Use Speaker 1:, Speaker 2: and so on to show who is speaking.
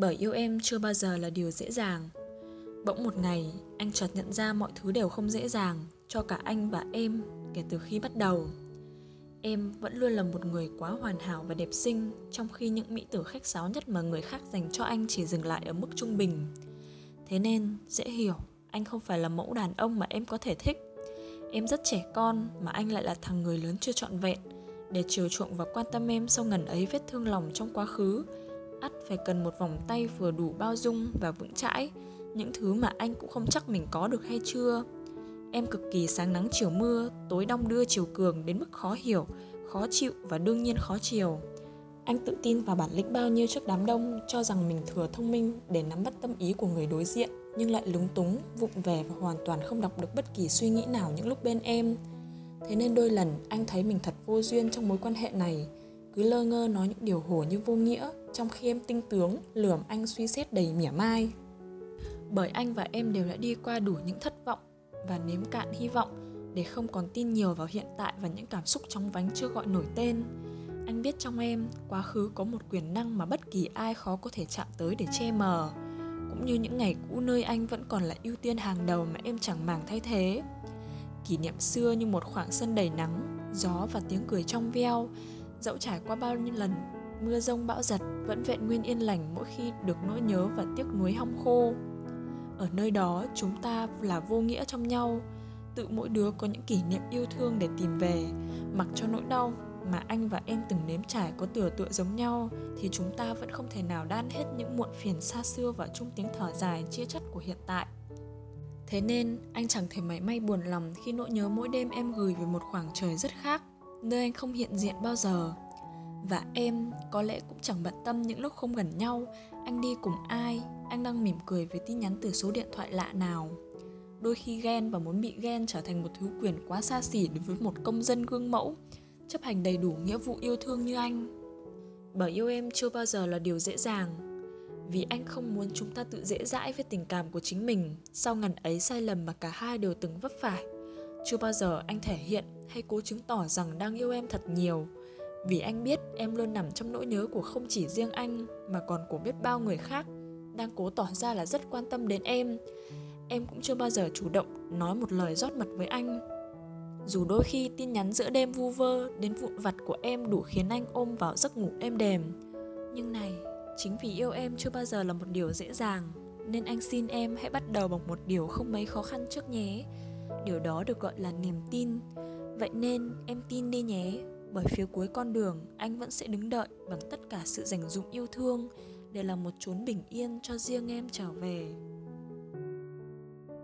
Speaker 1: Bởi yêu em chưa bao giờ là điều dễ dàng Bỗng một ngày, anh chợt nhận ra mọi thứ đều không dễ dàng cho cả anh và em kể từ khi bắt đầu. Em vẫn luôn là một người quá hoàn hảo và đẹp xinh, trong khi những mỹ tử khách sáo nhất mà người khác dành cho anh chỉ dừng lại ở mức trung bình. Thế nên, dễ hiểu, anh không phải là mẫu đàn ông mà em có thể thích. Em rất trẻ con mà anh lại là thằng người lớn chưa trọn vẹn. Để chiều chuộng và quan tâm em sau ngần ấy vết thương lòng trong quá khứ, ắt phải cần một vòng tay vừa đủ bao dung và vững chãi, những thứ mà anh cũng không chắc mình có được hay chưa. Em cực kỳ sáng nắng chiều mưa, tối đong đưa chiều cường đến mức khó hiểu, khó chịu và đương nhiên khó chiều. Anh tự tin vào bản lĩnh bao nhiêu trước đám đông, cho rằng mình thừa thông minh để nắm bắt tâm ý của người đối diện, nhưng lại lúng túng, vụng về và hoàn toàn không đọc được bất kỳ suy nghĩ nào những lúc bên em. Thế nên đôi lần anh thấy mình thật vô duyên trong mối quan hệ này, cứ lơ ngơ nói những điều hồ như vô nghĩa, trong khi em tinh tướng, lườm anh suy xét đầy mỉa mai. Bởi anh và em đều đã đi qua đủ những thất vọng và nếm cạn hy vọng để không còn tin nhiều vào hiện tại và những cảm xúc trong vánh chưa gọi nổi tên. Anh biết trong em, quá khứ có một quyền năng mà bất kỳ ai khó có thể chạm tới để che mờ. Cũng như những ngày cũ nơi anh vẫn còn là ưu tiên hàng đầu mà em chẳng màng thay thế. Kỷ niệm xưa như một khoảng sân đầy nắng, gió và tiếng cười trong veo, dẫu trải qua bao nhiêu lần mưa rông bão giật vẫn vẹn nguyên yên lành mỗi khi được nỗi nhớ và tiếc nuối hong khô. Ở nơi đó, chúng ta là vô nghĩa trong nhau. Tự mỗi đứa có những kỷ niệm yêu thương để tìm về. Mặc cho nỗi đau mà anh và em từng nếm trải có tựa tựa giống nhau, thì chúng ta vẫn không thể nào đan hết những muộn phiền xa xưa vào chung tiếng thở dài chia chất của hiện tại. Thế nên, anh chẳng thể mảy may buồn lòng khi nỗi nhớ mỗi đêm em gửi về một khoảng trời rất khác, nơi anh không hiện diện bao giờ và em có lẽ cũng chẳng bận tâm những lúc không gần nhau. Anh đi cùng ai? Anh đang mỉm cười với tin nhắn từ số điện thoại lạ nào? Đôi khi ghen và muốn bị ghen trở thành một thứ quyền quá xa xỉ đối với một công dân gương mẫu. Chấp hành đầy đủ nghĩa vụ yêu thương như anh. Bởi yêu em chưa bao giờ là điều dễ dàng. Vì anh không muốn chúng ta tự dễ dãi với tình cảm của chính mình, sau ngần ấy sai lầm mà cả hai đều từng vấp phải. Chưa bao giờ anh thể hiện hay cố chứng tỏ rằng đang yêu em thật nhiều vì anh biết em luôn nằm trong nỗi nhớ của không chỉ riêng anh, mà còn của biết bao người khác, đang cố tỏ ra là rất quan tâm đến em. Em cũng chưa bao giờ chủ động nói một lời rót mật với anh. Dù đôi khi tin nhắn giữa đêm vu vơ đến vụn vặt của em đủ khiến anh ôm vào giấc ngủ êm đềm. Nhưng này, chính vì yêu em chưa bao giờ là một điều dễ dàng, nên anh xin em hãy bắt đầu bằng một điều không mấy khó khăn trước nhé. Điều đó được gọi là niềm tin. Vậy nên em tin đi nhé bởi phía cuối con đường, anh vẫn sẽ đứng đợi bằng tất cả sự dành dụng yêu thương để là một chốn bình yên cho riêng em trở về.